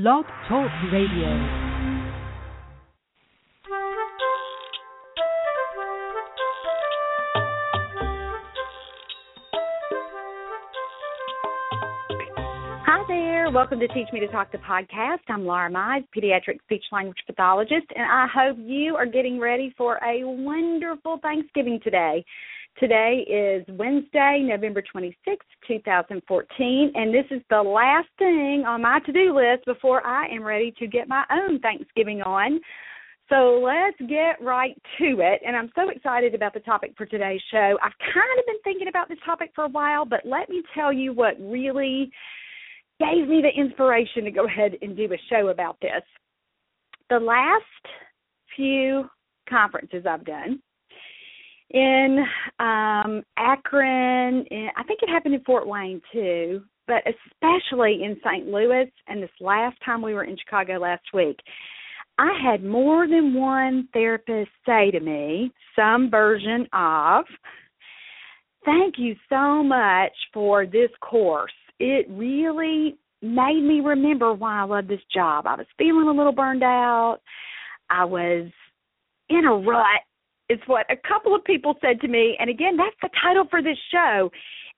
Blog Talk Radio. Hi there. Welcome to Teach Me to Talk the podcast. I'm Laura Mize, pediatric speech language pathologist, and I hope you are getting ready for a wonderful Thanksgiving today. Today is Wednesday, November 26th, 2014, and this is the last thing on my to do list before I am ready to get my own Thanksgiving on. So let's get right to it. And I'm so excited about the topic for today's show. I've kind of been thinking about this topic for a while, but let me tell you what really gave me the inspiration to go ahead and do a show about this. The last few conferences I've done in um Akron, in, I think it happened in Fort Wayne too, but especially in St. Louis and this last time we were in Chicago last week. I had more than one therapist say to me some version of, Thank you so much for this course it really made me remember why I love this job. I was feeling a little burned out. I was in a rut. It's what a couple of people said to me. And again, that's the title for this show.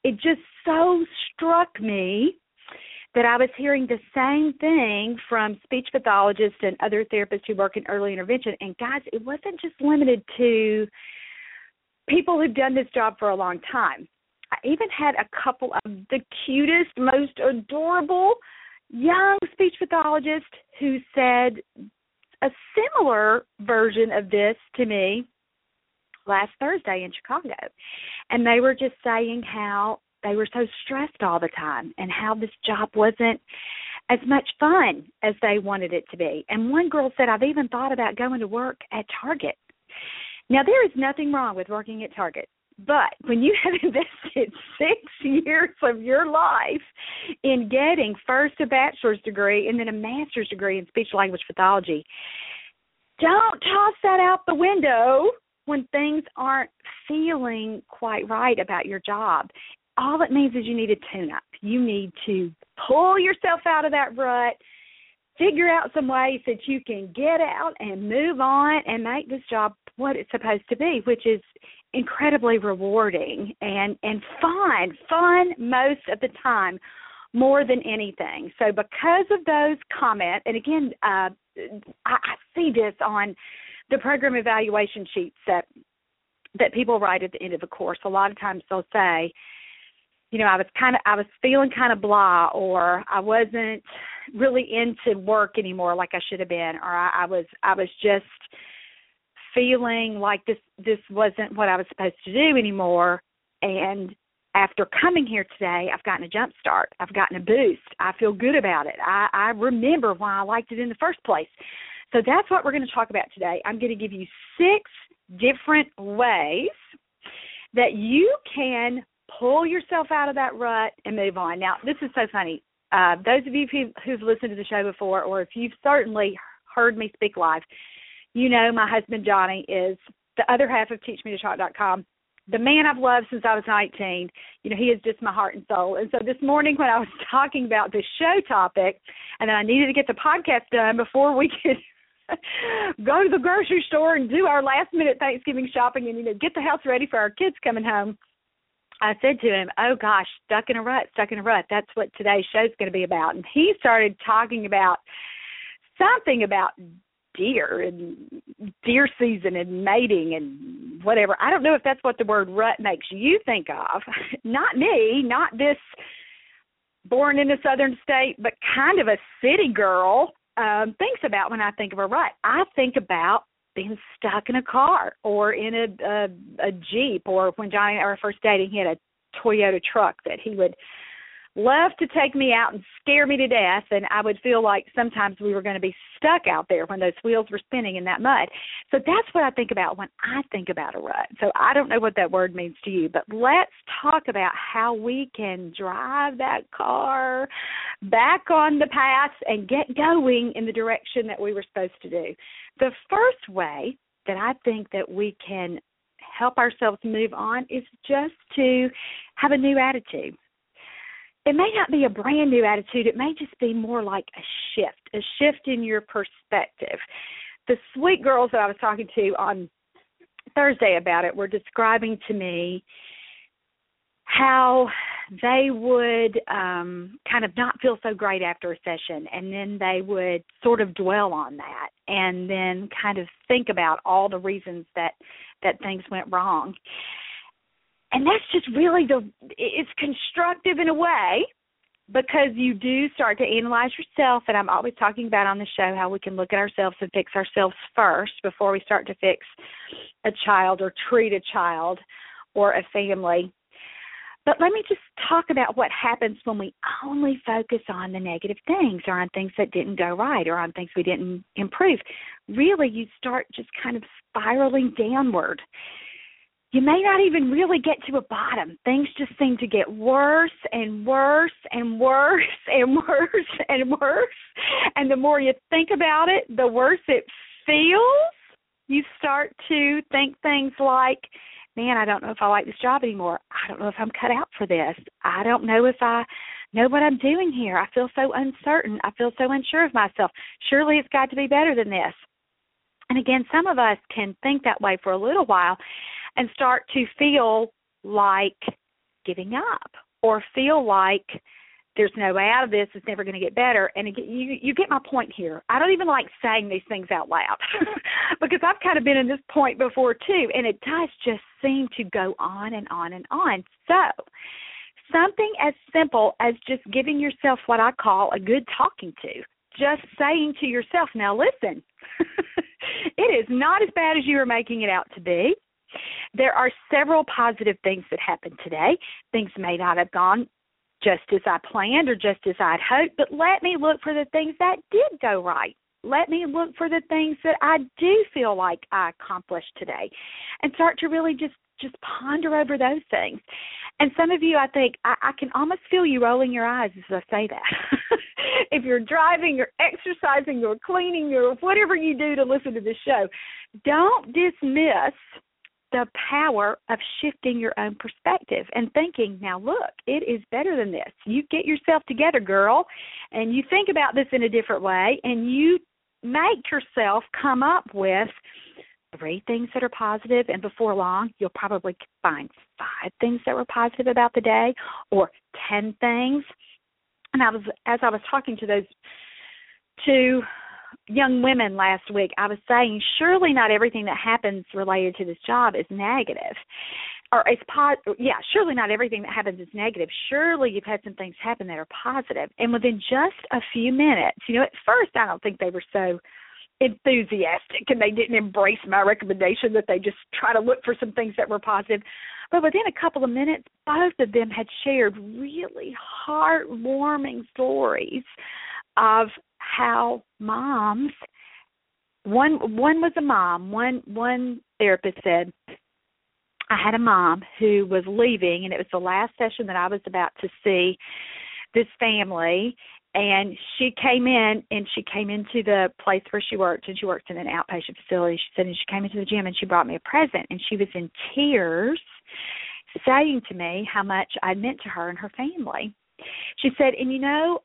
It just so struck me that I was hearing the same thing from speech pathologists and other therapists who work in early intervention. And guys, it wasn't just limited to people who've done this job for a long time. I even had a couple of the cutest, most adorable young speech pathologists who said a similar version of this to me last Thursday in Chicago. And they were just saying how they were so stressed all the time and how this job wasn't as much fun as they wanted it to be. And one girl said, I've even thought about going to work at Target. Now, there is nothing wrong with working at Target. But when you have invested six years of your life in getting first a bachelor's degree and then a master's degree in speech language pathology, don't toss that out the window when things aren't feeling quite right about your job. All it means is you need a tune up. You need to pull yourself out of that rut, figure out some ways that you can get out and move on and make this job what it's supposed to be, which is incredibly rewarding and and fun fun most of the time more than anything so because of those comments and again uh I, I see this on the program evaluation sheets that that people write at the end of a course a lot of times they'll say you know i was kind of i was feeling kind of blah or i wasn't really into work anymore like i should have been or i, I was i was just feeling like this this wasn't what I was supposed to do anymore and after coming here today I've gotten a jump start. I've gotten a boost. I feel good about it. I, I remember why I liked it in the first place. So that's what we're going to talk about today. I'm going to give you six different ways that you can pull yourself out of that rut and move on. Now, this is so funny. Uh, those of you who, who've listened to the show before, or if you've certainly heard me speak live, you know my husband Johnny is the other half of teachmetotalk.com. The man I've loved since I was 19. You know, he is just my heart and soul. And so this morning when I was talking about the show topic and then I needed to get the podcast done before we could go to the grocery store and do our last minute Thanksgiving shopping and you know get the house ready for our kids coming home. I said to him, "Oh gosh, stuck in a rut, stuck in a rut. That's what today's show's going to be about." And he started talking about something about deer and deer season and mating and whatever. I don't know if that's what the word rut makes you think of. Not me, not this born in a southern state but kind of a city girl um thinks about when I think of a rut. I think about being stuck in a car or in a a, a Jeep or when Johnny and I were first dating he had a Toyota truck that he would love to take me out and scare me to death and I would feel like sometimes we were going to be stuck out there when those wheels were spinning in that mud. So that's what I think about when I think about a rut. So I don't know what that word means to you, but let's talk about how we can drive that car back on the path and get going in the direction that we were supposed to do. The first way that I think that we can help ourselves move on is just to have a new attitude it may not be a brand new attitude, it may just be more like a shift, a shift in your perspective. The sweet girls that I was talking to on Thursday about it were describing to me how they would um kind of not feel so great after a session and then they would sort of dwell on that and then kind of think about all the reasons that that things went wrong and that's just really the it's constructive in a way because you do start to analyze yourself. And i'm always talking about on the show how we can look at ourselves and fix ourselves first before we start to fix a child or treat a child or a family. But let me just talk about what happens when we only focus on the negative things or on things that didn't go right or on things we didn't improve. Really, you start just kind of spiraling downward you may not even really get to a bottom. Things just seem to get worse and worse and worse and worse and worse. And the more you think about it, the worse it feels. You start to think things like, man, I don't know if I like this job anymore. I don't know if I'm cut out for this. I don't know if I know what I'm doing here. I feel so uncertain. I feel so unsure of myself. Surely it's got to be better than this. And again, some of us can think that way for a little while and start to feel like giving up or feel like there's no way out of this it's never going to get better. And you you get my point here. I don't even like saying these things out loud because i've kind of been in this point before too and it does just seem to go on and on and on. So something as simple as just giving yourself what i call a good talking to. Just saying to yourself now listen it is not as bad as you are making it out to be there are several positive things that happened today. Things may not have gone just as I planned or just as I'd hoped, but let me look for the things that did go right. Let me look for the things that I do feel like I accomplished today and start to really just just ponder over those things. And some of you, I think, I, I can almost feel you rolling your eyes as I say that. if you're driving you're exercising or cleaning or whatever you do to listen to this show, don't dismiss the power of shifting your own perspective and thinking, now look, it is better than this. You get yourself together, girl, and you think about this in a different way and you make yourself come up with three things that are positive and before long you'll probably find five things that were positive about the day or 10 things. And I was as I was talking to those two young women last week, I was saying surely not everything that happens related to this job is negative. Or it's po- yeah, surely not everything that happens is negative. Surely you've had some things happen that are positive. And within just a few minutes, you know, at first I don't think they were so enthusiastic and they didn't embrace my recommendation that they just try to look for some things that were positive. But within a couple of minutes, both of them had shared really heartwarming stories of how moms one one was a mom one one therapist said i had a mom who was leaving and it was the last session that i was about to see this family and she came in and she came into the place where she worked and she worked in an outpatient facility. She said and she came into the gym and she brought me a present and she was in tears saying to me how much i meant to her and her family. She said and you know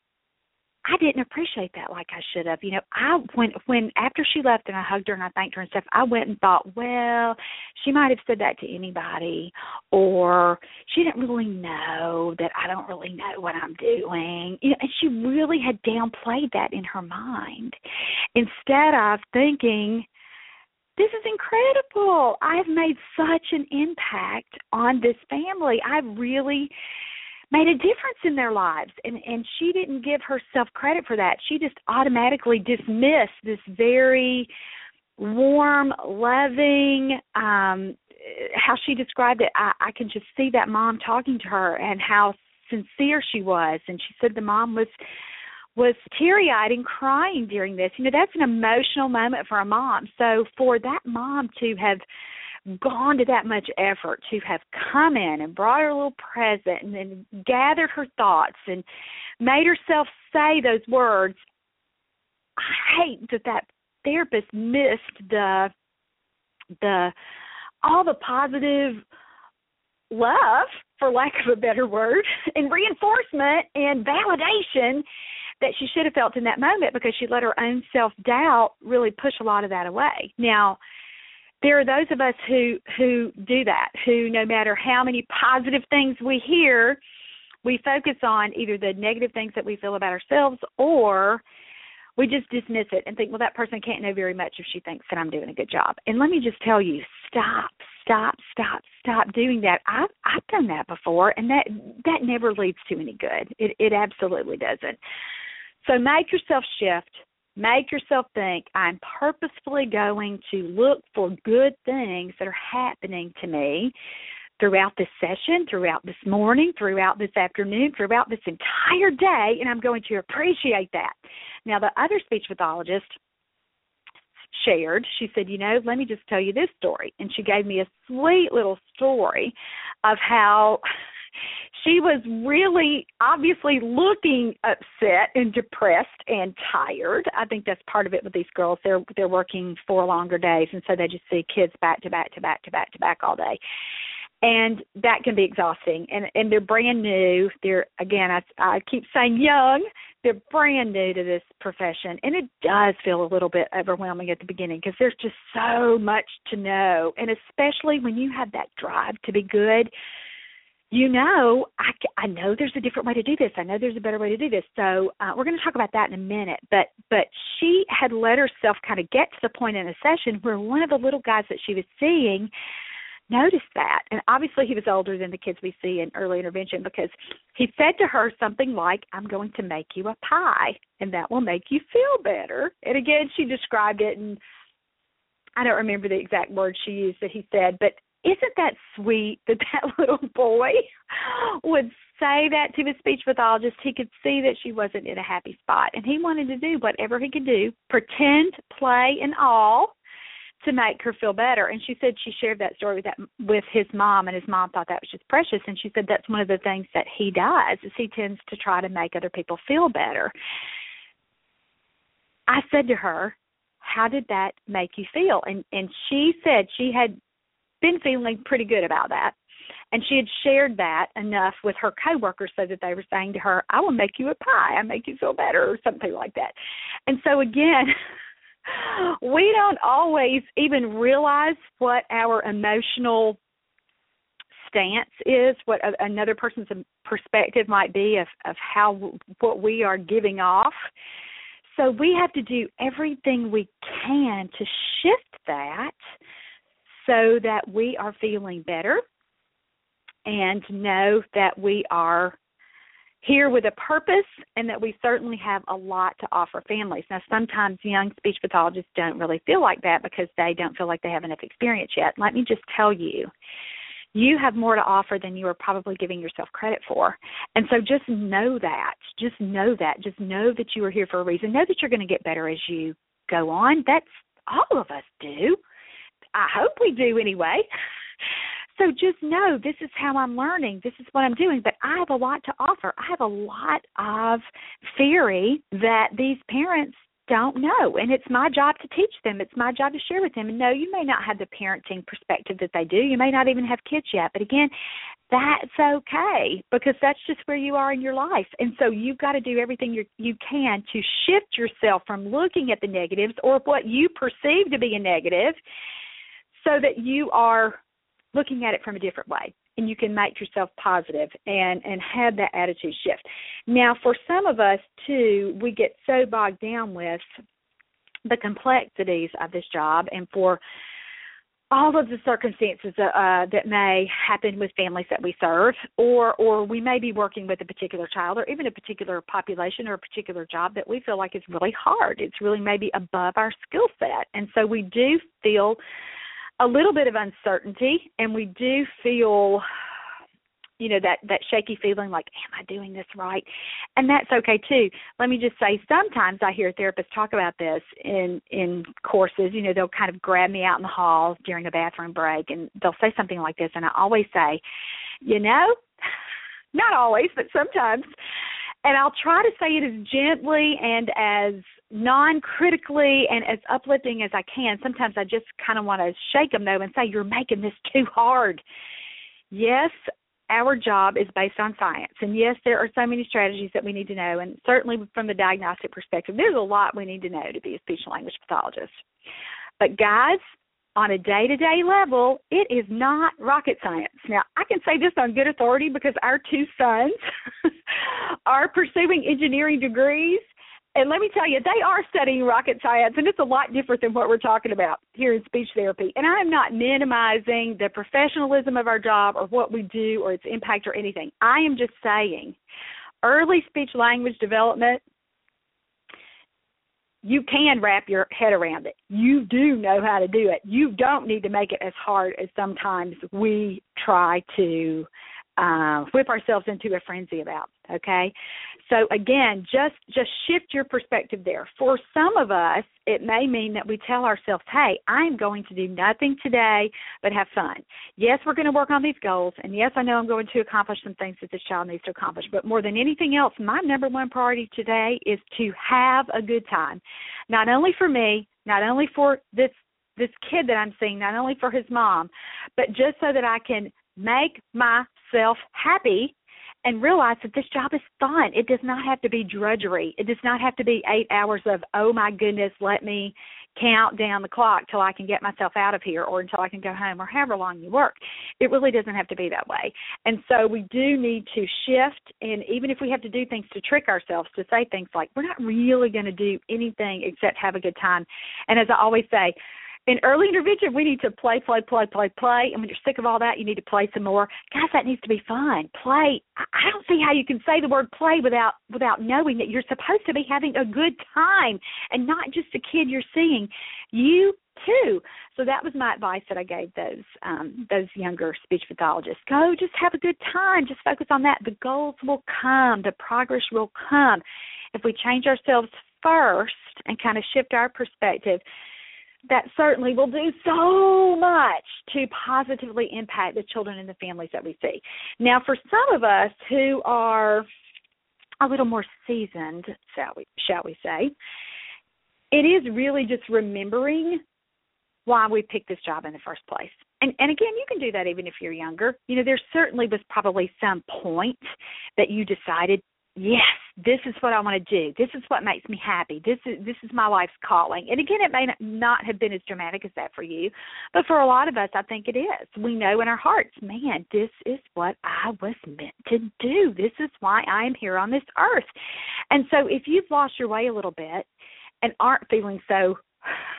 I didn't appreciate that like I should have. You know, I when when after she left and I hugged her and I thanked her and stuff, I went and thought, well, she might have said that to anybody or she didn't really know that I don't really know what I'm doing. You know, and she really had downplayed that in her mind. Instead of thinking, this is incredible. I've made such an impact on this family. I've really made a difference in their lives and and she didn't give herself credit for that. She just automatically dismissed this very warm loving um how she described it. I i can just see that mom talking to her and how sincere she was and she said the mom was was teary eyed and crying during this. You know that's an emotional moment for a mom. So for that mom to have gone to that much effort to have come in and brought her a little present and then gathered her thoughts and made herself say those words i hate that that therapist missed the the all the positive love for lack of a better word, and reinforcement and validation that she should have felt in that moment because she let her own self doubt really push a lot of that away. Now, there are those of us who who do that, who no matter how many positive things we hear, we focus on either the negative things that we feel about ourselves or we just dismiss it and think, well, that person can't know very much if she thinks that I'm doing a good job. And let me just tell you, stop, stop, stop, stop doing that. I've I've done that before, and that that never leads to any good. It it absolutely doesn't. So make yourself shift. Make yourself think, I'm purposefully going to look for good things that are happening to me throughout this session, throughout this morning, throughout this afternoon, throughout this entire day, and I'm going to appreciate that. Now, the other speech pathologist shared, she said, You know, let me just tell you this story. And she gave me a sweet little story of how she was really obviously looking upset and depressed and tired. I think that's part of it with these girls. They're they're working four longer days and so they just see kids back to back to back to back to back all day. And that can be exhausting. And and they're brand new. They're again I I keep saying young. They're brand new to this profession and it does feel a little bit overwhelming at the beginning because there's just so much to know and especially when you have that drive to be good you know, I, I know there's a different way to do this. I know there's a better way to do this. So uh, we're going to talk about that in a minute. But but she had let herself kind of get to the point in a session where one of the little guys that she was seeing noticed that. And obviously he was older than the kids we see in early intervention because he said to her something like, I'm going to make you a pie and that will make you feel better. And again she described it and I don't remember the exact words she used that he said, but isn't that sweet that that little boy would say that to his speech pathologist? He could see that she wasn't in a happy spot, and he wanted to do whatever he could do, pretend, play, and all, to make her feel better. And she said she shared that story with that with his mom, and his mom thought that was just precious. And she said that's one of the things that he does is he tends to try to make other people feel better. I said to her, how did that make you feel and and she said she had been feeling pretty good about that. And she had shared that enough with her coworkers so that they were saying to her, I will make you a pie, I make you feel better or something like that. And so again, we don't always even realize what our emotional stance is, what a, another person's perspective might be of, of how what we are giving off. So we have to do everything we can to shift that so that we are feeling better and know that we are here with a purpose and that we certainly have a lot to offer families. Now, sometimes young speech pathologists don't really feel like that because they don't feel like they have enough experience yet. Let me just tell you, you have more to offer than you are probably giving yourself credit for. And so just know that. Just know that. Just know that you are here for a reason. Know that you're going to get better as you go on. That's all of us do. I hope we do anyway. So just know this is how I'm learning. This is what I'm doing. But I have a lot to offer. I have a lot of theory that these parents don't know. And it's my job to teach them. It's my job to share with them. And no, you may not have the parenting perspective that they do. You may not even have kids yet. But again, that's okay because that's just where you are in your life. And so you've got to do everything you you can to shift yourself from looking at the negatives or what you perceive to be a negative so that you are looking at it from a different way and you can make yourself positive and and have that attitude shift now for some of us too we get so bogged down with the complexities of this job and for all of the circumstances uh, that may happen with families that we serve, or or we may be working with a particular child, or even a particular population or a particular job that we feel like is really hard. It's really maybe above our skill set, and so we do feel a little bit of uncertainty and we do feel you know that that shaky feeling like am i doing this right? And that's okay too. Let me just say sometimes i hear therapists talk about this in in courses. You know they'll kind of grab me out in the hall during a bathroom break and they'll say something like this and i always say you know not always but sometimes. And I'll try to say it as gently and as non critically and as uplifting as I can. Sometimes I just kind of want to shake them though and say, You're making this too hard. Yes, our job is based on science. And yes, there are so many strategies that we need to know. And certainly from the diagnostic perspective, there's a lot we need to know to be a speech and language pathologist. But guys, on a day to day level, it is not rocket science. Now, I can say this on good authority because our two sons are pursuing engineering degrees and let me tell you, they are studying rocket science, and it's a lot different than what we're talking about here in speech therapy. And I am not minimizing the professionalism of our job or what we do or its impact or anything. I am just saying early speech language development, you can wrap your head around it. You do know how to do it. You don't need to make it as hard as sometimes we try to uh, whip ourselves into a frenzy about. Okay, so again, just just shift your perspective there. For some of us, it may mean that we tell ourselves, "Hey, I'm going to do nothing today but have fun." Yes, we're going to work on these goals, and yes, I know I'm going to accomplish some things that this child needs to accomplish. But more than anything else, my number one priority today is to have a good time, not only for me, not only for this this kid that I'm seeing, not only for his mom, but just so that I can make myself happy and realize that this job is fun. It does not have to be drudgery. It does not have to be eight hours of, oh my goodness, let me count down the clock till I can get myself out of here or until I can go home or however long you work. It really doesn't have to be that way. And so we do need to shift and even if we have to do things to trick ourselves to say things like we're not really going to do anything except have a good time. And as I always say, in early intervention, we need to play, play, play, play, play. And when you're sick of all that, you need to play some more. Guys, that needs to be fun. Play. I don't see how you can say the word play without without knowing that you're supposed to be having a good time and not just a kid you're seeing. You too. So that was my advice that I gave those um, those younger speech pathologists. Go, just have a good time. Just focus on that. The goals will come. The progress will come if we change ourselves first and kind of shift our perspective that certainly will do so much to positively impact the children and the families that we see. Now, for some of us who are a little more seasoned, shall we, shall we say, it is really just remembering why we picked this job in the first place. And and again, you can do that even if you're younger. You know, there certainly was probably some point that you decided yes, this is what I want to do. This is what makes me happy. This is this is my life's calling. And again, it may not have been as dramatic as that for you, but for a lot of us, I think it is. We know in our hearts, man, this is what I was meant to do. This is why I am here on this earth. And so, if you've lost your way a little bit and aren't feeling so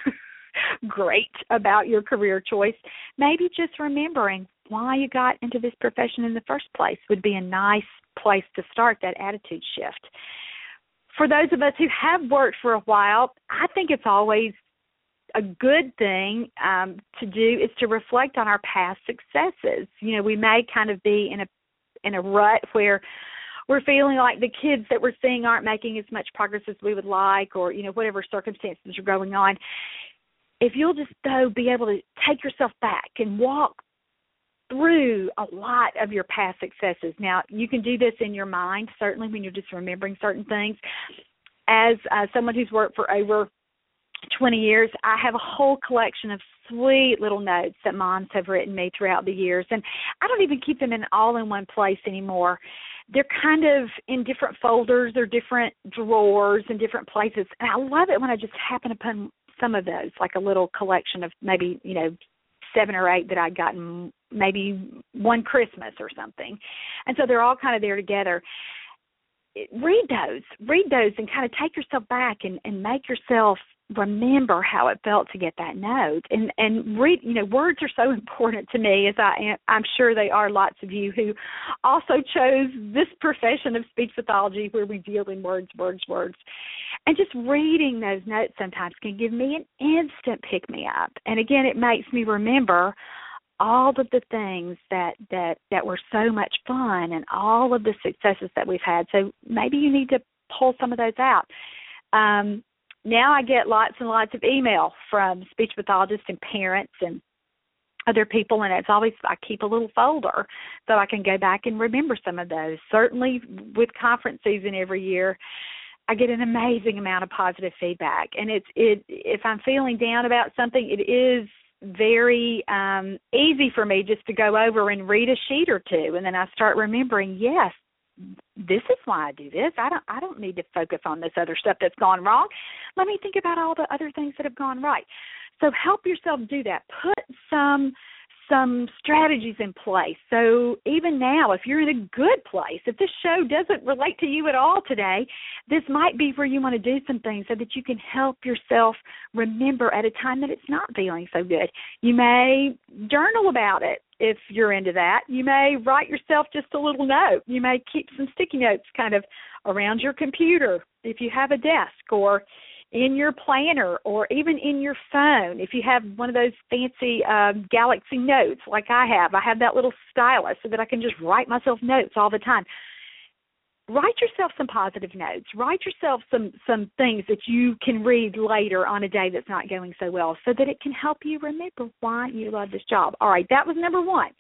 great about your career choice, maybe just remembering why you got into this profession in the first place would be a nice place to start that attitude shift. For those of us who have worked for a while, I think it's always a good thing um, to do is to reflect on our past successes. You know, we may kind of be in a in a rut where we're feeling like the kids that we're seeing aren't making as much progress as we would like, or you know, whatever circumstances are going on. If you'll just though be able to take yourself back and walk through a lot of your past successes. Now, you can do this in your mind, certainly when you're just remembering certain things. As uh, someone who's worked for over 20 years, I have a whole collection of sweet little notes that moms have written me throughout the years. And I don't even keep them in all in one place anymore. They're kind of in different folders or different drawers in different places. And I love it when I just happen upon some of those, like a little collection of maybe, you know, seven or eight that I'd gotten maybe one Christmas or something. And so they're all kind of there together. Read those, read those, and kind of take yourself back and, and make yourself remember how it felt to get that note. And and read you know words are so important to me as i am i'm sure they are lots of you who also chose this profession of speech pathology where we deal in words words words. And just reading those notes sometimes can give me an instant pick me up. And again it makes me remember all of the things that that that were so much fun and all of the successes that we've had. So maybe you need to pull some of those out. Um now I get lots and lots of email from speech pathologists and parents and other people and it's always I keep a little folder so I can go back and remember some of those. Certainly with conference season every year, I get an amazing amount of positive feedback and it's it if I'm feeling down about something it is very um easy for me just to go over and read a sheet or two and then I start remembering, yes, this is why I do this. I don't I don't need to focus on this other stuff that's gone wrong. Let me think about all the other things that have gone right. So help yourself do that. Put some some strategies in place. So even now, if you're in a good place, if this show doesn't relate to you at all today, this might be where you want to do some things so that you can help yourself remember at a time that it's not feeling so good. You may journal about it if you're into that. You may write yourself just a little note. You may keep some sticky notes kind of around your computer if you have a desk or in your planner or even in your phone. If you have one of those fancy uh, Galaxy notes like I have, I have that little stylus so that I can just write myself notes all the time. Write yourself some positive notes. Write yourself some some things that you can read later on a day that's not going so well, so that it can help you remember why you love this job. All right, that was number one,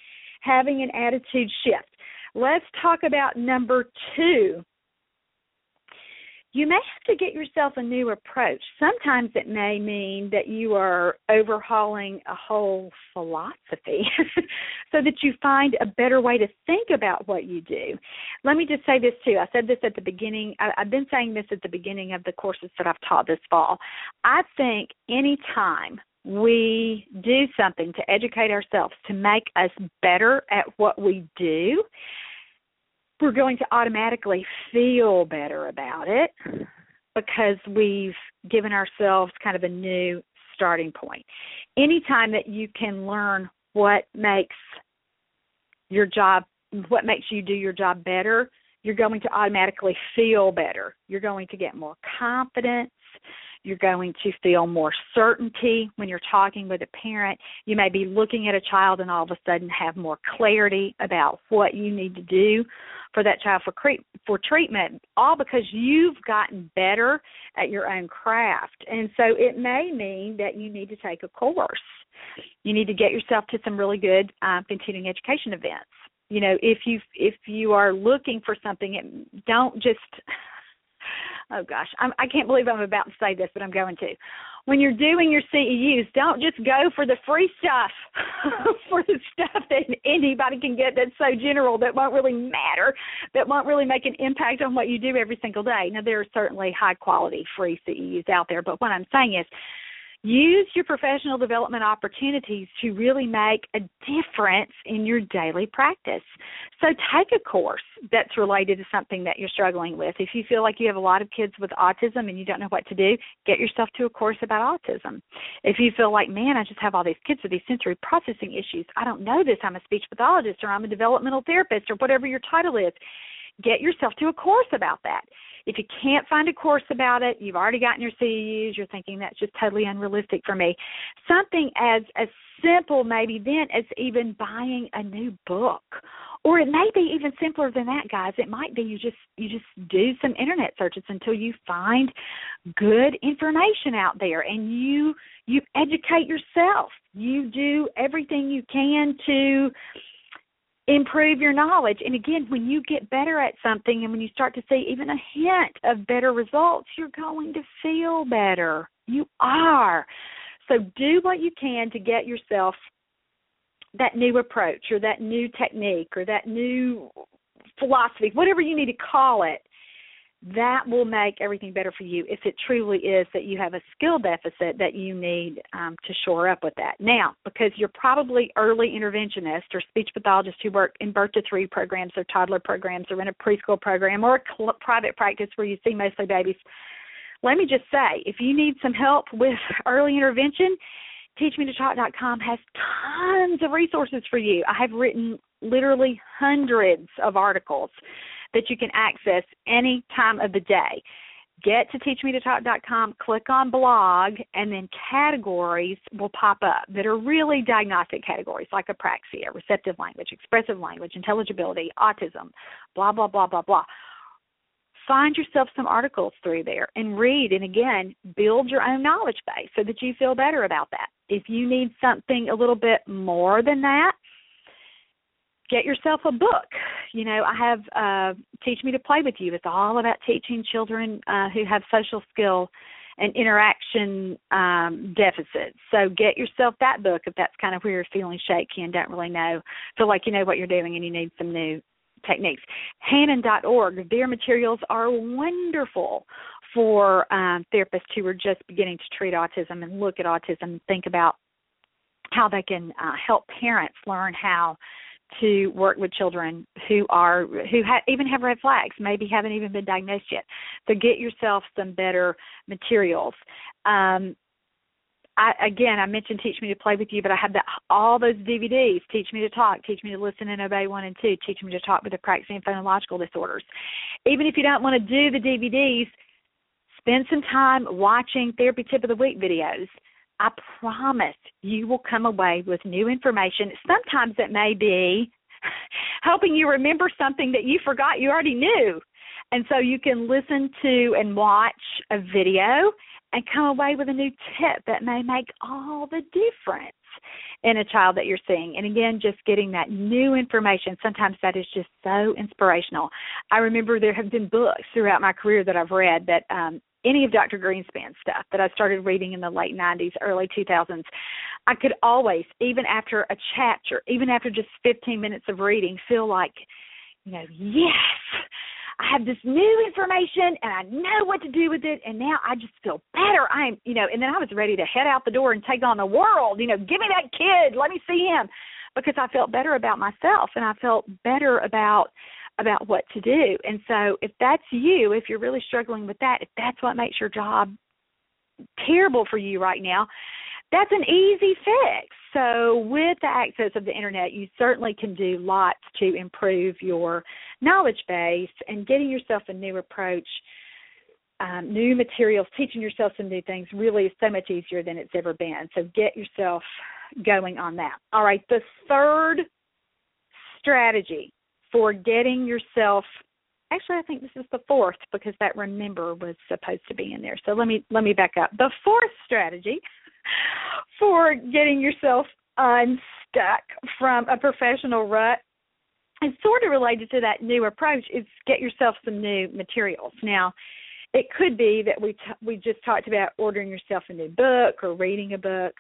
having an attitude shift. Let's talk about number two you may have to get yourself a new approach. Sometimes it may mean that you are overhauling a whole philosophy so that you find a better way to think about what you do. Let me just say this too. I said this at the beginning, I, I've been saying this at the beginning of the courses that I've taught this fall. I think any time we do something to educate ourselves to make us better at what we do, we're going to automatically feel better about it because we've given ourselves kind of a new starting point. Anytime that you can learn what makes your job what makes you do your job better, you're going to automatically feel better. You're going to get more confidence. You're going to feel more certainty when you're talking with a parent. You may be looking at a child and all of a sudden have more clarity about what you need to do for that child for cre- for treatment all because you've gotten better at your own craft. And so it may mean that you need to take a course. You need to get yourself to some really good um, continuing education events. You know, if you if you are looking for something, don't just oh gosh, I'm, I can't believe I'm about to say this, but I'm going to. When you're doing your CEUs, don't just go for the free stuff, for the stuff that anybody can get that's so general that won't really matter, that won't really make an impact on what you do every single day. Now, there are certainly high quality free CEUs out there, but what I'm saying is Use your professional development opportunities to really make a difference in your daily practice. So take a course that's related to something that you're struggling with. If you feel like you have a lot of kids with autism and you don't know what to do, get yourself to a course about autism. If you feel like, man, I just have all these kids with these sensory processing issues, I don't know this, I'm a speech pathologist or I'm a developmental therapist or whatever your title is, get yourself to a course about that if you can't find a course about it, you've already gotten your CEUs, you're thinking that's just totally unrealistic for me. Something as as simple maybe then as even buying a new book. Or it may be even simpler than that, guys. It might be you just you just do some internet searches until you find good information out there and you you educate yourself. You do everything you can to improve your knowledge. And again, when you get better at something and when you start to see even a hint of better results, you're going to feel better. You are. So do what you can to get yourself that new approach or that new technique or that new philosophy, whatever you need to call it, that will make everything better for you if it truly is that you have a skill deficit that you need um, to shore up with that. Now, because you're probably early interventionist or speech pathologist who work in birth to three programs or toddler programs or in a preschool program or a cl- private practice where you see mostly babies, let me just say if you need some help with early intervention, teachmetotalk.com has tons of resources for you. I have written literally hundreds of articles that you can access any time of the day. Get to teachmetotalk.com, click on blog, and then categories will pop up that are really diagnostic categories like apraxia, receptive language, expressive language, intelligibility, autism, blah, blah, blah, blah, blah. Find yourself some articles through there and read, and again, build your own knowledge base so that you feel better about that. If you need something a little bit more than that, get yourself a book. You know, I have uh Teach Me to Play with You. It's all about teaching children uh who have social skill and interaction um, deficits. So get yourself that book if that's kind of where you're feeling shaky and don't really know, feel like you know what you're doing and you need some new techniques. Hanen.org, their materials are wonderful for um, therapists who are just beginning to treat autism and look at autism and think about how they can uh, help parents learn how to work with children who are who ha- even have red flags, maybe haven't even been diagnosed yet. So get yourself some better materials. Um, I, again, I mentioned Teach Me to Play with You, but I have that all those DVDs: Teach Me to Talk, Teach Me to Listen and Obey One and Two, Teach Me to Talk with the Practicing Phonological Disorders. Even if you don't want to do the DVDs, spend some time watching Therapy Tip of the Week videos. I promise you will come away with new information. Sometimes it may be helping you remember something that you forgot you already knew. And so you can listen to and watch a video and come away with a new tip that may make all the difference in a child that you're seeing. And again, just getting that new information, sometimes that is just so inspirational. I remember there have been books throughout my career that I've read that um any of Dr. Greenspan's stuff that I started reading in the late 90s, early 2000s, I could always, even after a chapter, even after just 15 minutes of reading, feel like, you know, yes, I have this new information and I know what to do with it and now I just feel better. I'm, you know, and then I was ready to head out the door and take on the world. You know, give me that kid, let me see him because I felt better about myself and I felt better about about what to do. And so if that's you, if you're really struggling with that, if that's what makes your job terrible for you right now, that's an easy fix. So, with the access of the internet, you certainly can do lots to improve your knowledge base and getting yourself a new approach, um, new materials, teaching yourself some new things really is so much easier than it's ever been. So, get yourself going on that. All right, the third strategy for getting yourself actually I think this is the fourth because that remember was supposed to be in there. So let me let me back up. The fourth strategy for getting yourself unstuck from a professional rut is sort of related to that new approach is get yourself some new materials. Now, it could be that we t- we just talked about ordering yourself a new book or reading a book.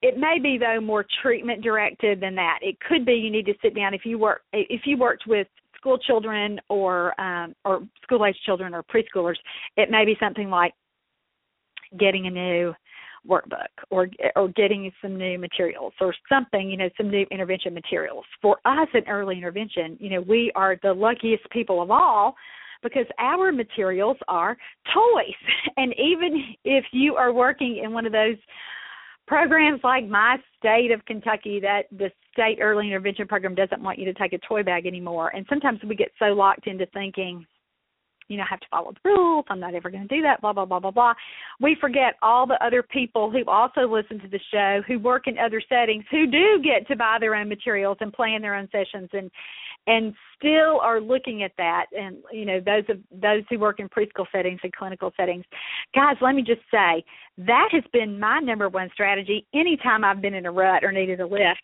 It may be though more treatment directed than that. It could be you need to sit down if you work if you worked with school children or um or school age children or preschoolers, it may be something like getting a new workbook or or getting some new materials or something, you know, some new intervention materials. For us in early intervention, you know, we are the luckiest people of all because our materials are toys. And even if you are working in one of those programs like my state of Kentucky that the state early intervention program doesn't want you to take a toy bag anymore. And sometimes we get so locked into thinking, you know, I have to follow the rules. I'm not ever going to do that, blah, blah, blah, blah, blah. We forget all the other people who also listen to the show, who work in other settings, who do get to buy their own materials and plan their own sessions and and still are looking at that and you know those of those who work in preschool settings and clinical settings guys let me just say that has been my number one strategy anytime i've been in a rut or needed a lift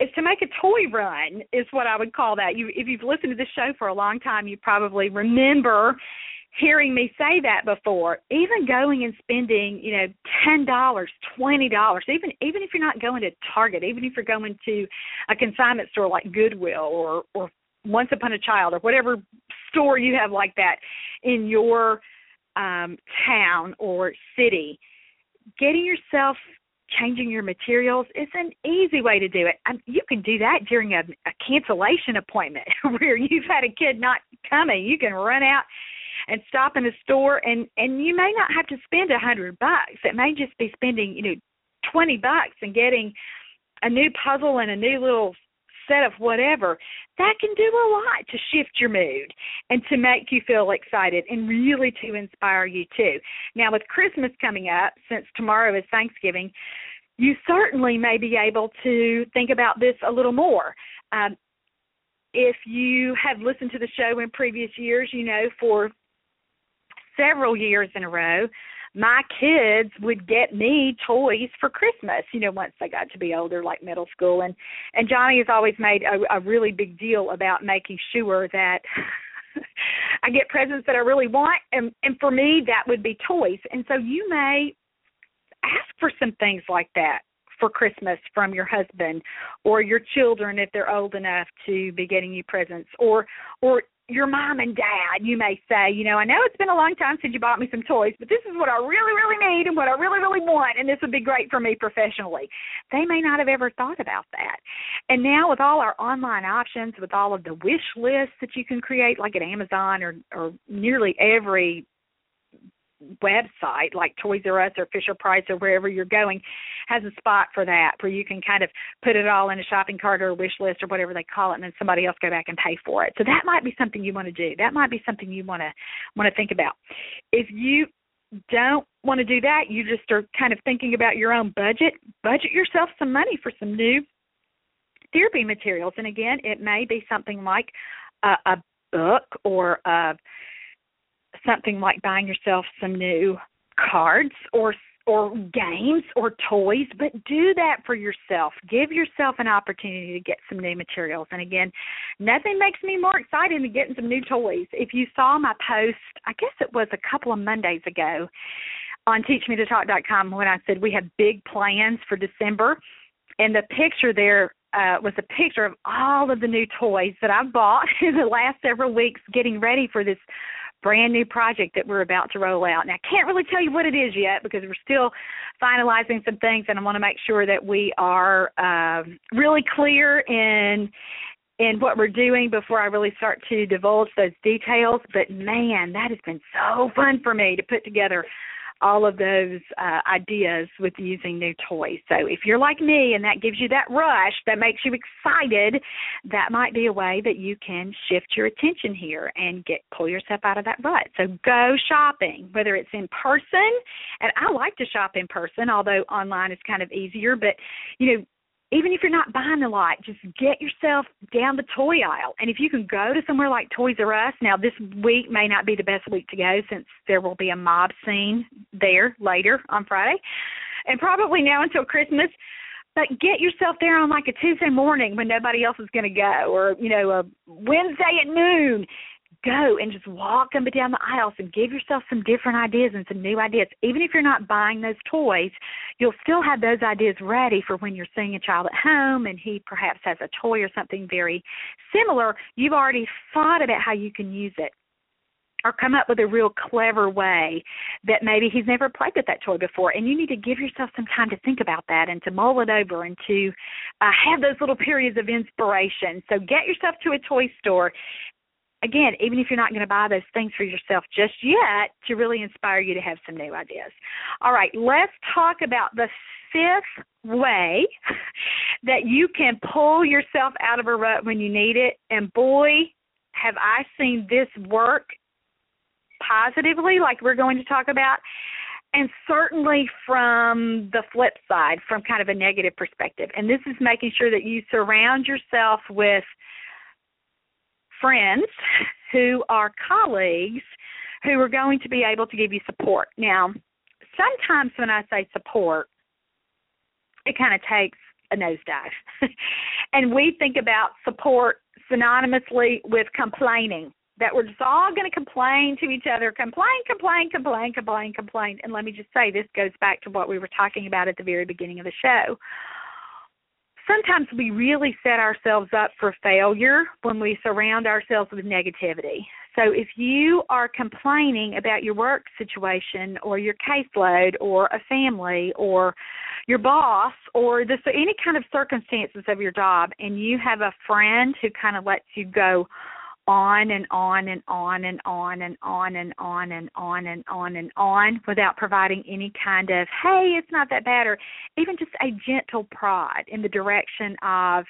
is to make a toy run is what I would call that. You if you've listened to the show for a long time, you probably remember hearing me say that before. Even going and spending, you know, ten dollars, twenty dollars, even even if you're not going to Target, even if you're going to a consignment store like Goodwill or or Once Upon a Child or whatever store you have like that in your um town or city, getting yourself changing your materials is an easy way to do it. Um, you can do that during a, a cancellation appointment where you've had a kid not coming. You can run out and stop in a store and and you may not have to spend a hundred bucks. It may just be spending, you know, twenty bucks and getting a new puzzle and a new little set of whatever, that can do a lot to shift your mood and to make you feel excited and really to inspire you too. Now, with Christmas coming up, since tomorrow is Thanksgiving, you certainly may be able to think about this a little more. Um, if you have listened to the show in previous years, you know for several years in a row, my kids would get me toys for Christmas, you know, once they got to be older, like middle school. And and Johnny has always made a, a really big deal about making sure that I get presents that I really want and and for me that would be toys. And so you may ask for some things like that for Christmas from your husband or your children if they're old enough to be getting you presents or or your mom and dad you may say. You know i know it's been a long time since you bought me some toys but this is what i really really need and what i really really want and this would be great for me professionally. They may not have ever thought about that. And now with all our online options with all of the wish lists that you can create like at amazon or or nearly every website like Toys R Us or Fisher Price or wherever you're going has a spot for that where you can kind of put it all in a shopping cart or a wish list or whatever they call it and then somebody else go back and pay for it. So that might be something you want to do. That might be something you want to want to think about. If you don't want to do that, you just are kind of thinking about your own budget, budget yourself some money for some new therapy materials. And again, it may be something like a, a book or a something like buying yourself some new cards or or games or toys, but do that for yourself. Give yourself an opportunity to get some new materials. And again, nothing makes me more excited than getting some new toys. If you saw my post, I guess it was a couple of Mondays ago on teachmetotalk.com when I said we have big plans for December, and the picture there uh, was a picture of all of the new toys that I've bought in the last several weeks getting ready for this brand new project that we're about to roll out. Now, I can't really tell you what it is yet because we're still finalizing some things, and I want to make sure that we are uh, really clear in in what we're doing before I really start to divulge those details. But man, that has been so fun for me to put together all of those uh, ideas with using new toys. So if you're like me and that gives you that rush, that makes you excited, that might be a way that you can shift your attention here and get pull yourself out of that rut. So go shopping, whether it's in person, and I like to shop in person, although online is kind of easier, but you know, even if you're not buying a lot, just get yourself down the toy aisle. And if you can go to somewhere like Toys R Us, now this week may not be the best week to go since there will be a mob scene there later on Friday, and probably now until Christmas. But get yourself there on like a Tuesday morning when nobody else is going to go, or you know, a Wednesday at noon, go and just walk up and down the aisles and give yourself some different ideas and some new ideas. Even if you're not buying those toys, you'll still have those ideas ready for when you're seeing a child at home and he perhaps has a toy or something very similar. You've already thought about how you can use it or come up with a real clever way that maybe he's never played with that toy before and you need to give yourself some time to think about that and to mull it over and to uh, have those little periods of inspiration so get yourself to a toy store again, even if you're not going to buy those things for yourself just yet, to really inspire you to have some new ideas. All right, let's talk about the fifth way that you can pull yourself out of a rut when you need it. And boy, have I seen this work positively, like we're going to talk about. And certainly from the flip side, from kind of a negative perspective. And this is making sure that you surround yourself with friends who are colleagues who are going to be able to give you support. Now, sometimes when I say support, it kind of takes a nosedive. and we think about support synonymously with complaining. That we're just all going to complain to each other, complain, complain, complain, complain, complain. And let me just say, this goes back to what we were talking about at the very beginning of the show sometimes we really set ourselves up for failure when we surround ourselves with negativity. So if you are complaining about your work situation or your caseload or a family or your boss or this any kind of circumstances of your job and you have a friend who kind of lets you go on and on and on and on and on and on and on and on and on without providing any kind of hey it's not that bad or even just a gentle prod in the direction of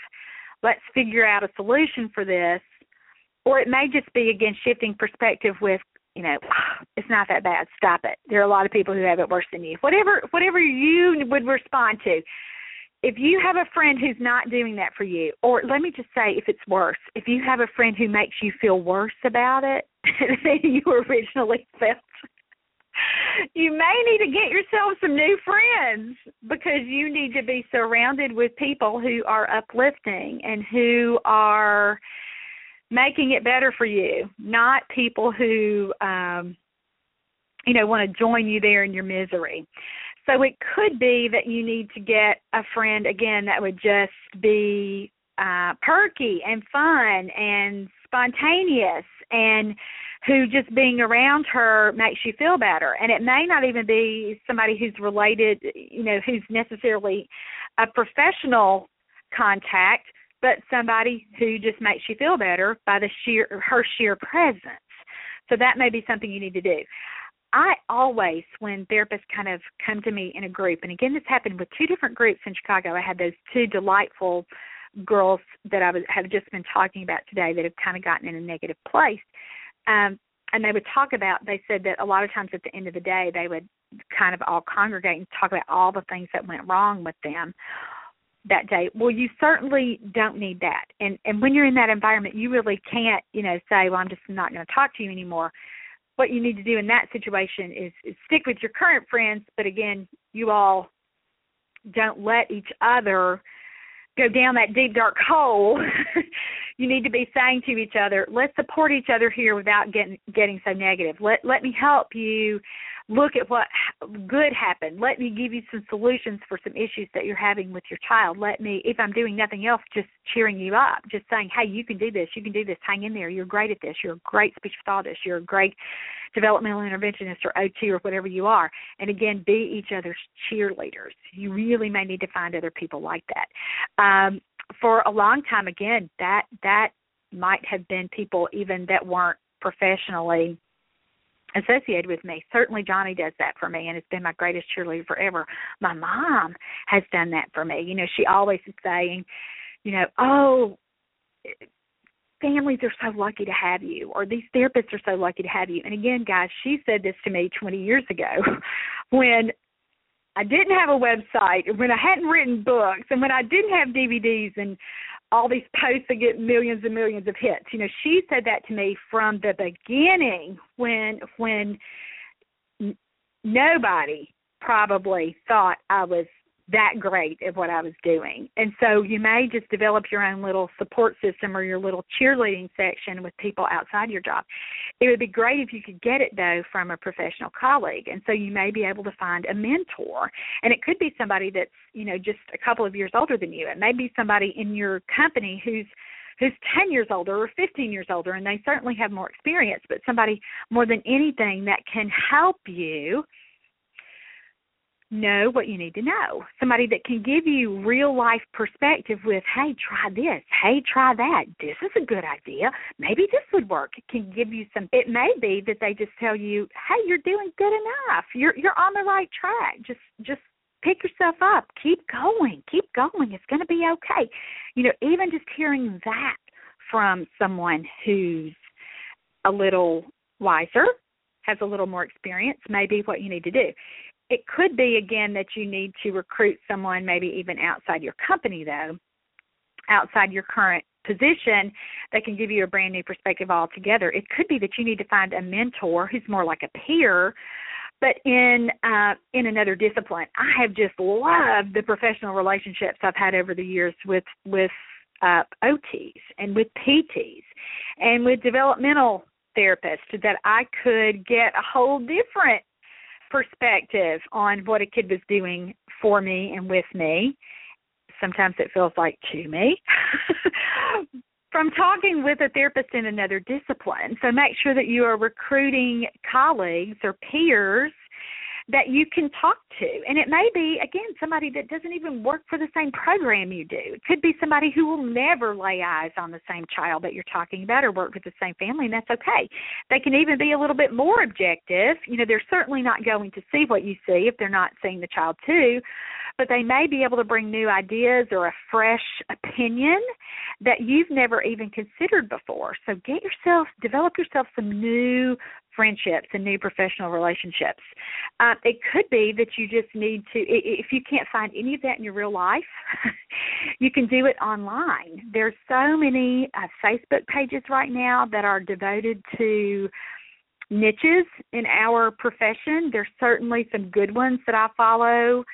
let's figure out a solution for this. Or it may just be again shifting perspective with you know it's not that bad stop it. There are a lot of people who have it worse than you. Whatever whatever you would respond to if you have a friend who's not doing that for you, or let me just say, if it's worse, if you have a friend who makes you feel worse about it than you originally felt, you may need to get yourself some new friends because you need to be surrounded with people who are uplifting and who are making it better for you, not people who um you know want to join you there in your misery. So it could be that you need to get a friend again that would just be uh perky and fun and spontaneous and who just being around her makes you feel better. And it may not even be somebody who's related you know who's necessarily a professional contact but somebody who just makes you feel better by the sheer her sheer presence. So that may be something you need to do I always, when therapists kind of come to me in a group, and again, this happened with two different groups in Chicago. I had those two delightful girls that I was, have just been talking about today that have kind of gotten in a negative place. Um, and they would talk about, they said that a lot of times at the end of the day, they would kind of all congregate and talk about all the things that went wrong with them that day. Well, you certainly don't need that. And and when you're in that environment, you really can't, you know, say, "Well, I'm just not going to talk to you anymore." What you need to do in that situation is, is stick with your current friends, but again, you all don't let each other go down that deep dark hole. you need to be saying to each other, let's support each other here without getting getting so negative. Let let me help you look at what good happened. Let me give you some solutions for some issues that you're having with your child. Let me, if I'm doing nothing else, just cheering you up, just saying, hey, you can do this, you can do this, hang in there, you're great at this, you're a great speech pathologist, you're a great developmental interventionist or OT or whatever you are. And again, be each other's cheerleaders. You really may need to find other people like that. Um, for a long time, again, that that might have been people even that weren't professionally associated with me. Certainly Johnny does that for me and it's been my greatest cheerleader forever. My mom has done that for me. You know, she always is saying, you know, oh families are so lucky to have you or these therapists are so lucky to have you. And again, guys, she said this to me 20 years ago when I didn't have a website, when I hadn't written books, and when I didn't have DVDs and all these posts that get millions and millions of hits. You know, she said that to me from the beginning when when n- nobody probably thought I was that great at what I was doing. And so you may just develop your own little support system or your little cheerleading section with people outside your job. It would be great if you could get it though from a professional colleague. And so you may be able to find a mentor. And it could be somebody that's, you know, just a couple of years older than you. It may be somebody in your company who's who's 10 years older or 15 years older and they certainly have more experience, but somebody more than anything that can help you know what you need to know. Somebody that can give you real life perspective with, hey, try this. Hey, try that. This is a good idea. Maybe this would work. It can give you some it may be that they just tell you, Hey, you're doing good enough. You're you're on the right track. Just just pick yourself up. Keep going. Keep going. It's gonna be okay. You know, even just hearing that from someone who's a little wiser, has a little more experience, may be what you need to do it could be again that you need to recruit someone maybe even outside your company though, outside your current position that can give you a brand new perspective altogether. It could be that you need to find a mentor who's more like a peer but in uh, in another discipline. I have just loved the professional relationships I've had over the years with with uh, OTs and with PTs and with developmental therapists that I could get a whole different perspective on what a kid was doing for me and with me. Sometimes it feels like to me. From talking with a therapist in another discipline. So make sure that you are recruiting colleagues or peers that you can talk to. And it may be, again, somebody that doesn't even work for the same program you do. It could be somebody who will never lay eyes on the same child that you're talking about or work with the same family, and that's okay. They can even be a little bit more objective. You know, they're certainly not going to see what you see if they're not seeing the child too, but they may be able to bring new ideas or a fresh opinion that you've never even considered before. So get yourself, develop yourself some new friendships and new professional relationships. Uh, it could be that you just need to, if you can't find any of that in your real life, you can do it online. There's so many uh, Facebook pages right now that are devoted to niches in our profession. There's certainly some good ones that I follow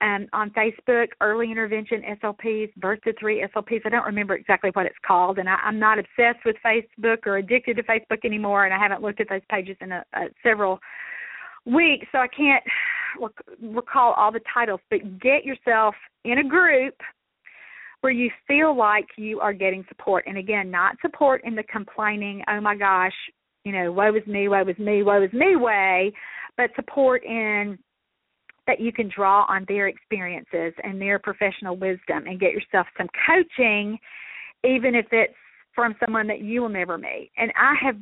um, on Facebook, Early Intervention SLPs, Birth to Three SLPs. I don't remember exactly what it's called, and I, I'm not obsessed with Facebook or addicted to Facebook anymore, and I haven't looked at those pages in a, a several weeks, so I can't rec- recall all the titles. But get yourself in a group where you feel like you are getting support, and again, not support in the complaining, oh my gosh, you know, woe is me, woe is me, woe is me way, but support in that you can draw on their experiences and their professional wisdom and get yourself some coaching, even if it's from someone that you will never meet. And I have,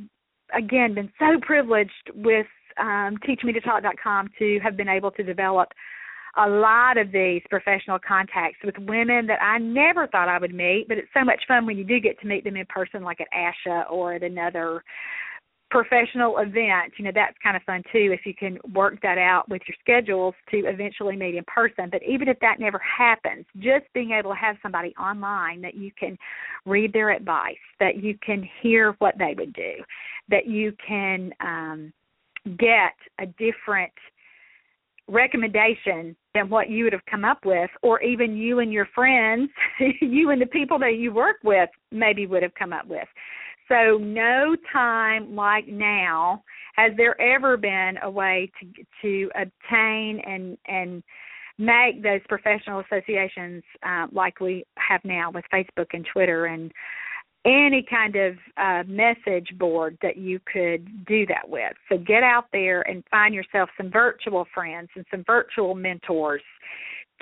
again, been so privileged with um, TeachMeToTalk.com to have been able to develop a lot of these professional contacts with women that I never thought I would meet, but it's so much fun when you do get to meet them in person, like at ASHA or at another professional event, you know, that's kind of fun too if you can work that out with your schedules to eventually meet in person. But even if that never happens, just being able to have somebody online that you can read their advice, that you can hear what they would do, that you can um get a different recommendation than what you would have come up with or even you and your friends you and the people that you work with maybe would have come up with so no time like now has there ever been a way to to obtain and and make those professional associations uh, like we have now with Facebook and Twitter and any kind of uh, message board that you could do that with. So get out there and find yourself some virtual friends and some virtual mentors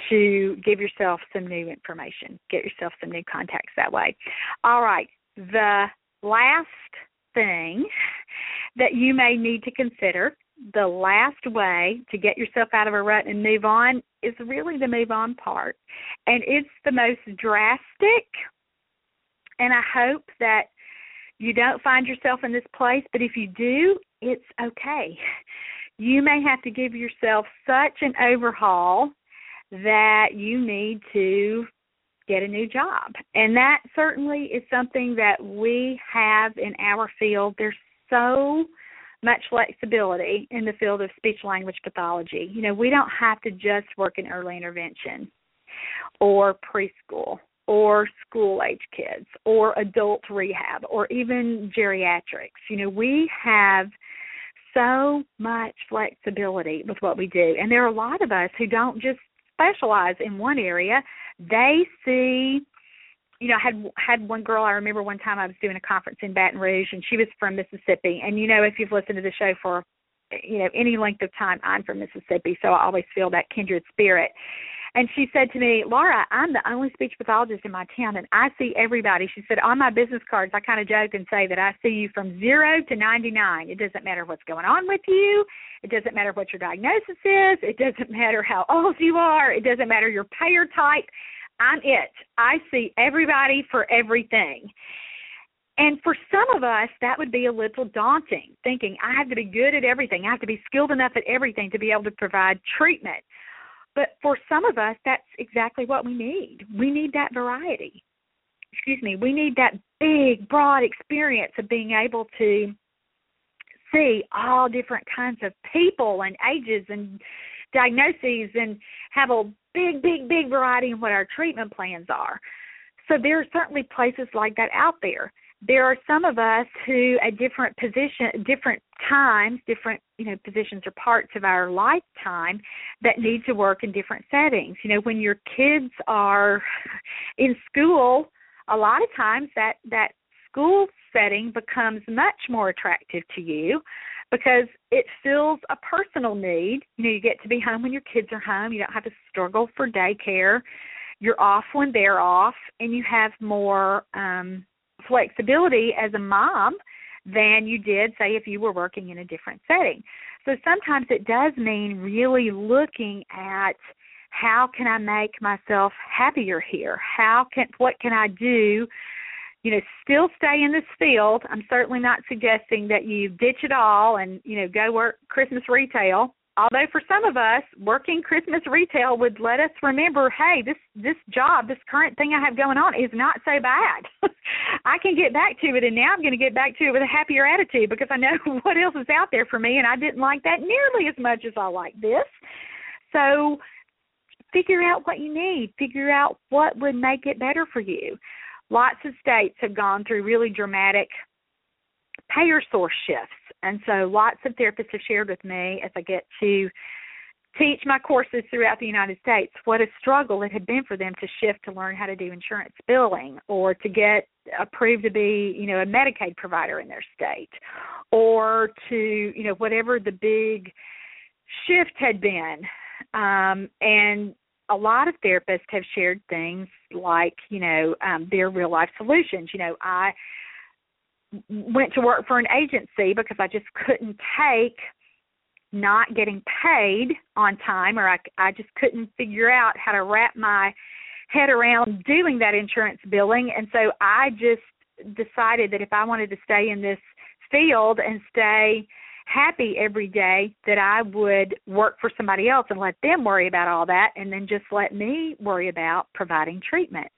to give yourself some new information, get yourself some new contacts that way. All right, the last thing that you may need to consider the last way to get yourself out of a rut and move on is really the move on part. And it's the most drastic. And I hope that you don't find yourself in this place, but if you do, it's okay. You may have to give yourself such an overhaul that you need to get a new job. And that certainly is something that we have in our field. There's so much flexibility in the field of speech language pathology. You know, we don't have to just work in early intervention or preschool or school age kids or adult rehab or even geriatrics. You know, we have so much flexibility with what we do. And there are a lot of us who don't just specialize in one area they see you know, I had had one girl I remember one time I was doing a conference in Baton Rouge and she was from Mississippi. And you know if you've listened to the show for you know any length of time I'm from Mississippi so I always feel that kindred spirit and she said to me, Laura, I'm the only speech pathologist in my town, and I see everybody. She said, on my business cards, I kind of joke and say that I see you from zero to 99. It doesn't matter what's going on with you. It doesn't matter what your diagnosis is. It doesn't matter how old you are. It doesn't matter your payer type. I'm it. I see everybody for everything. And for some of us, that would be a little daunting, thinking I have to be good at everything. I have to be skilled enough at everything to be able to provide treatment. But for some of us, that's exactly what we need. We need that variety. Excuse me. We need that big, broad experience of being able to see all different kinds of people and ages and diagnoses and have a big, big, big variety in what our treatment plans are. So there are certainly places like that out there there are some of us who at different position different times different you know positions or parts of our lifetime that need to work in different settings. You know when your kids are in school a lot of times that that school setting becomes much more attractive to you because it fills a personal need. You know you get to be home when your kids are home. You don't have to struggle for daycare. You're off when they're off and you have more um flexibility as a mom than you did, say, if you were working in a different setting. So sometimes it does mean really looking at how can I make myself happier here? How can what can I do? You know, still stay in this field. I'm certainly not suggesting that you ditch it all and, you know, go work Christmas retail although for some of us working christmas retail would let us remember hey this this job this current thing i have going on is not so bad i can get back to it and now i'm going to get back to it with a happier attitude because i know what else is out there for me and i didn't like that nearly as much as i like this so figure out what you need, figure out what would make it better for you. Lots of states have gone through really dramatic payer source shifts. And so lots of therapists have shared with me as I get to teach my courses throughout the United States what a struggle it had been for them to shift to learn how to do insurance billing or to get approved to be, you know, a Medicaid provider in their state or to, you know, whatever the big shift had been. Um, and a lot of therapists have shared things like, you know, um, their real life solutions. You know, I went to work for an agency because I just couldn't take not getting paid on time or I I just couldn't figure out how to wrap my head around doing that insurance billing and so I just decided that if I wanted to stay in this field and stay happy every day that I would work for somebody else and let them worry about all that and then just let me worry about providing treatment.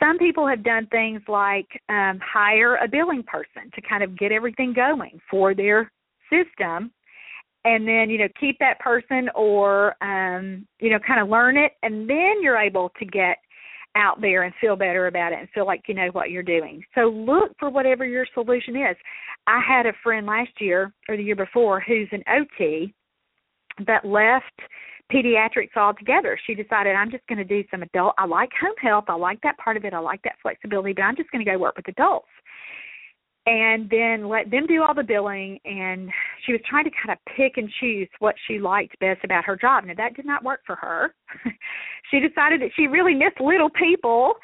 Some people have done things like um, hire a billing person to kind of get everything going for their system and then you know keep that person or um you know kind of learn it and then you're able to get out there and feel better about it and feel like you know what you're doing. So look for whatever your solution is. I had a friend last year or the year before who's an OT that left pediatrics altogether. She decided I'm just going to do some adult. I like home health. I like that part of it. I like that flexibility, but I'm just going to go work with adults. And then let them do all the billing. And she was trying to kind of pick and choose what she liked best about her job. Now, that did not work for her. she decided that she really missed little people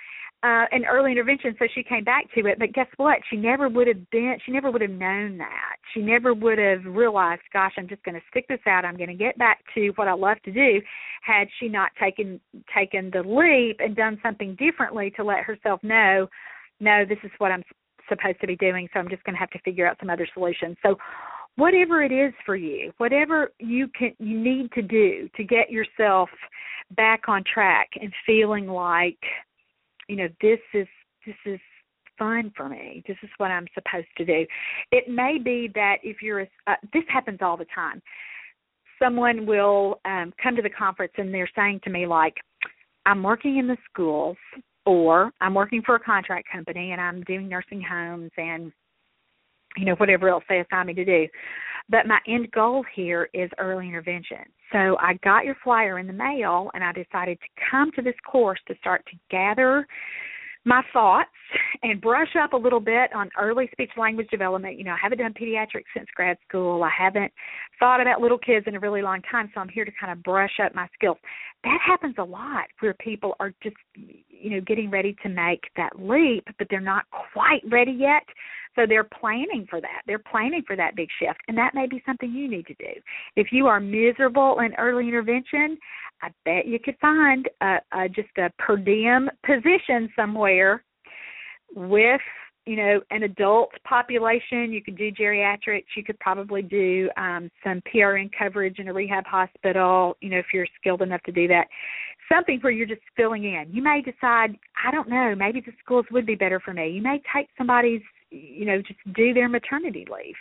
uh, an early intervention, so she came back to it. But guess what? She never would have been. She never would have known that. She never would have realized, gosh, I'm just going to stick this out. I'm going to get back to what I love to do. Had she not taken taken the leap and done something differently to let herself know, no, this is what I'm supposed to be doing. So I'm just going to have to figure out some other solutions. So whatever it is for you, whatever you can you need to do to get yourself back on track and feeling like you know this is this is fun for me. This is what i'm supposed to do. It may be that if you're a, uh, this happens all the time. Someone will um come to the conference and they're saying to me like i'm working in the schools or i'm working for a contract company and i'm doing nursing homes and you know whatever else they assign me to do but my end goal here is early intervention so I got your flyer in the mail and I decided to come to this course to start to gather my thoughts and brush up a little bit on early speech language development. You know, I haven't done pediatrics since grad school. I haven't thought about little kids in a really long time, so I'm here to kind of brush up my skills. That happens a lot where people are just, you know, getting ready to make that leap, but they're not quite ready yet. So they're planning for that. They're planning for that big shift, and that may be something you need to do. If you are miserable in early intervention, I bet you could find a, a just a per diem position somewhere with you know an adult population. You could do geriatrics. You could probably do um some prn coverage in a rehab hospital you know if you're skilled enough to do that. Something where you're just filling in. You may decide i don't know maybe the schools would be better for me. You may take somebody's you know just do their maternity leave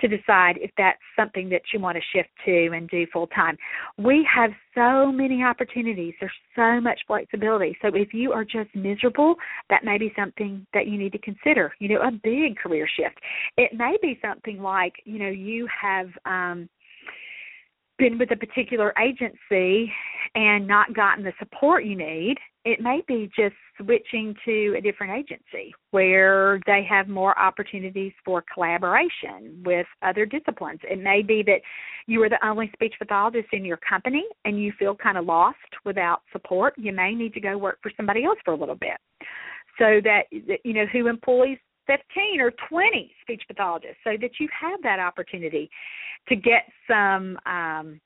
to decide if that's something that you want to shift to and do full time we have so many opportunities. There's so much flexibility. So if you are just miserable that may be something that you need to consider you know a big career shift. It may be something like you know you have um been with a particular agency and not gotten the support you need, it may be just switching to a different agency where they have more opportunities for collaboration with other disciplines. It may be that you are the only speech pathologist in your company and you feel kind of lost without support. You may need to go work for somebody else for a little bit. So that you know who employs 15 or 20 speech pathologists so that you have that opportunity to get some um,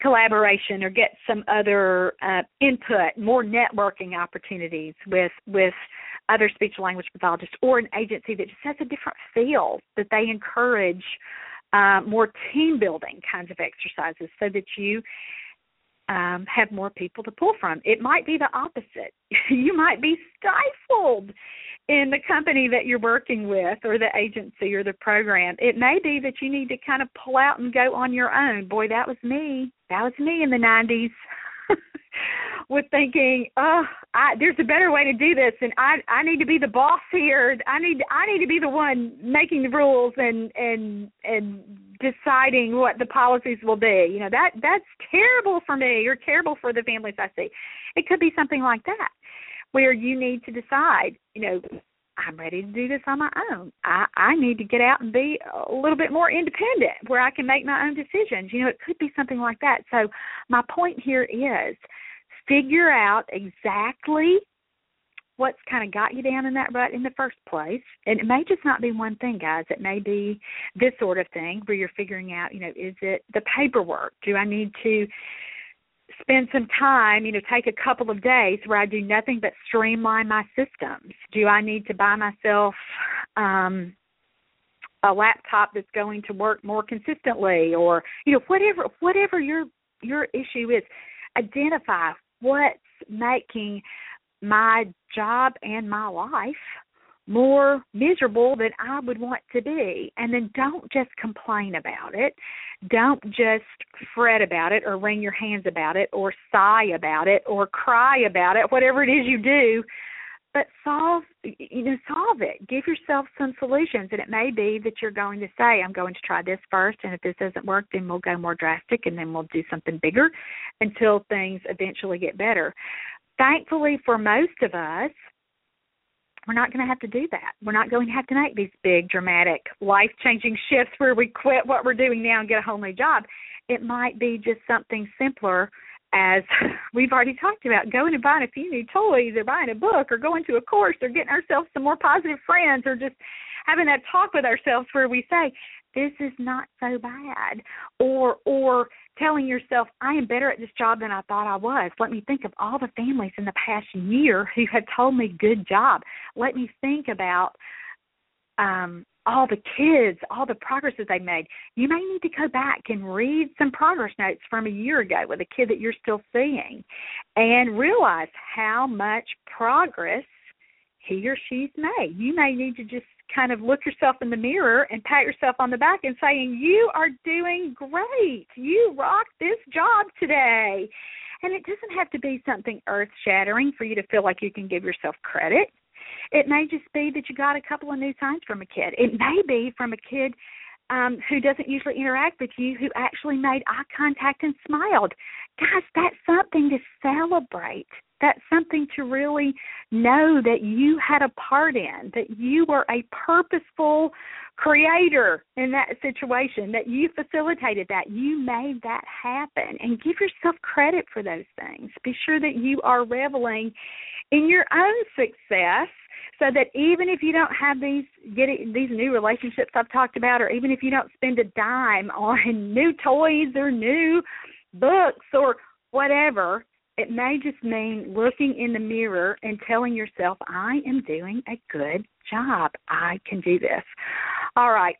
collaboration or get some other uh, input, more networking opportunities with with other speech language pathologists or an agency that just has a different feel that they encourage uh, more team building kinds of exercises so that you um, have more people to pull from. It might be the opposite. you might be stifled in the company that you're working with or the agency or the program. It may be that you need to kind of pull out and go on your own. Boy, that was me. That was me in the 90s. with thinking, oh, I, there's a better way to do this, and I I need to be the boss here. I need I need to be the one making the rules and and and deciding what the policies will be. You know that that's terrible for me or terrible for the families I see. It could be something like that, where you need to decide. You know, I'm ready to do this on my own. I I need to get out and be a little bit more independent, where I can make my own decisions. You know, it could be something like that. So my point here is figure out exactly what's kind of got you down in that rut in the first place. And it may just not be one thing, guys. It may be this sort of thing where you're figuring out, you know, is it the paperwork? Do I need to spend some time, you know, take a couple of days where I do nothing but streamline my systems? Do I need to buy myself um a laptop that's going to work more consistently or you know whatever whatever your your issue is identify what's making my job and my life more miserable than I would want to be. And then don't just complain about it. Don't just fret about it or wring your hands about it or sigh about it or cry about it, whatever it is you do. But solve, you know, solve it. Give yourself some solutions, and it may be that you're going to say, "I'm going to try this first, and if this doesn't work, then we'll go more drastic, and then we'll do something bigger until things eventually get better." Thankfully, for most of us, we're not going to have to do that. We're not going to have to make these big, dramatic, life changing shifts where we quit what we're doing now and get a whole new job. It might be just something simpler as we've already talked about going and buying a few new toys or buying a book or going to a course or getting ourselves some more positive friends or just having that talk with ourselves where we say this is not so bad or or telling yourself i am better at this job than i thought i was let me think of all the families in the past year who have told me good job let me think about um all the kids, all the progress that they made. You may need to go back and read some progress notes from a year ago with a kid that you're still seeing and realize how much progress he or she's made. You may need to just kind of look yourself in the mirror and pat yourself on the back and saying, You are doing great. You rocked this job today. And it doesn't have to be something earth shattering for you to feel like you can give yourself credit. It may just be that you got a couple of new signs from a kid. It may be from a kid um, who doesn't usually interact with you who actually made eye contact and smiled. Guys, that's something to celebrate that's something to really know that you had a part in, that you were a purposeful creator in that situation, that you facilitated that, you made that happen, and give yourself credit for those things. Be sure that you are reveling in your own success so that even if you don't have these getting these new relationships I've talked about or even if you don't spend a dime on new toys or new books or whatever it may just mean looking in the mirror and telling yourself, I am doing a good job. I can do this. All right.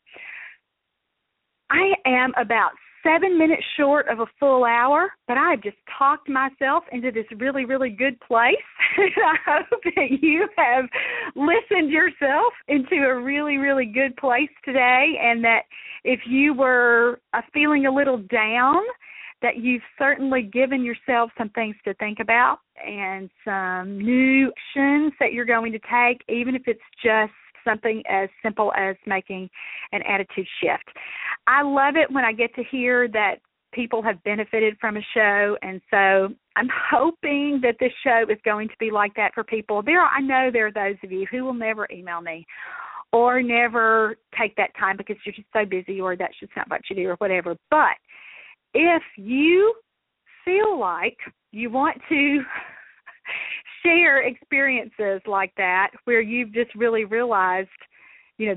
I am about seven minutes short of a full hour, but I've just talked myself into this really, really good place. I hope that you have listened yourself into a really, really good place today, and that if you were uh, feeling a little down, that you've certainly given yourself some things to think about and some new actions that you're going to take, even if it's just something as simple as making an attitude shift. I love it when I get to hear that people have benefited from a show and so I'm hoping that this show is going to be like that for people. There are, I know there are those of you who will never email me or never take that time because you're just so busy or that's just not what you do or whatever. But if you feel like you want to share experiences like that where you've just really realized, you know,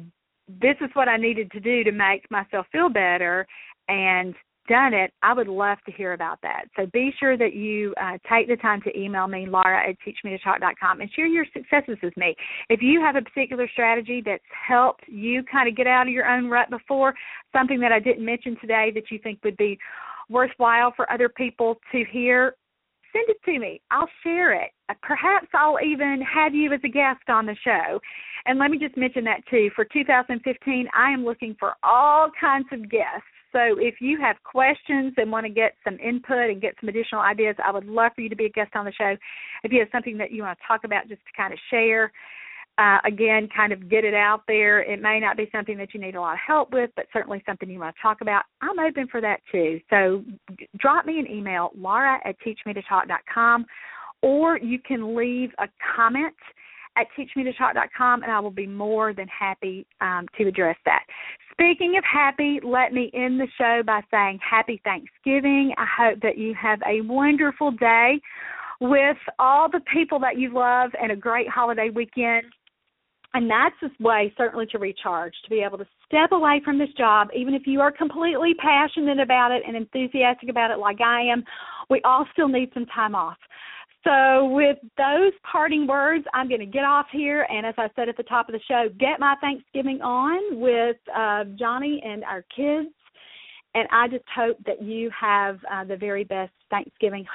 this is what I needed to do to make myself feel better and done it, I would love to hear about that. So be sure that you uh, take the time to email me, Laura at teachmetotalk.com, and share your successes with me. If you have a particular strategy that's helped you kind of get out of your own rut before, something that I didn't mention today that you think would be worthwhile for other people to hear, send it to me. I'll share it. Perhaps I'll even have you as a guest on the show. And let me just mention that too. For 2015, I am looking for all kinds of guests So if you have questions and want to get some input and get some additional ideas, I would love for you to be a guest on the show. If you have something that you want to talk about, just to kind of share, uh, again, kind of get it out there. It may not be something that you need a lot of help with, but certainly something you want to talk about. I'm open for that too. So drop me an email, laura at teachmetotalk.com, or you can leave a comment at teachmetotalk.com, and I will be more than happy um, to address that. Speaking of happy, let me end the show by saying happy Thanksgiving. I hope that you have a wonderful day with all the people that you love and a great holiday weekend. And that's a way, certainly, to recharge, to be able to step away from this job, even if you are completely passionate about it and enthusiastic about it, like I am. We all still need some time off. So, with those parting words, I'm going to get off here. And as I said at the top of the show, get my Thanksgiving on with uh, Johnny and our kids. And I just hope that you have uh, the very best Thanksgiving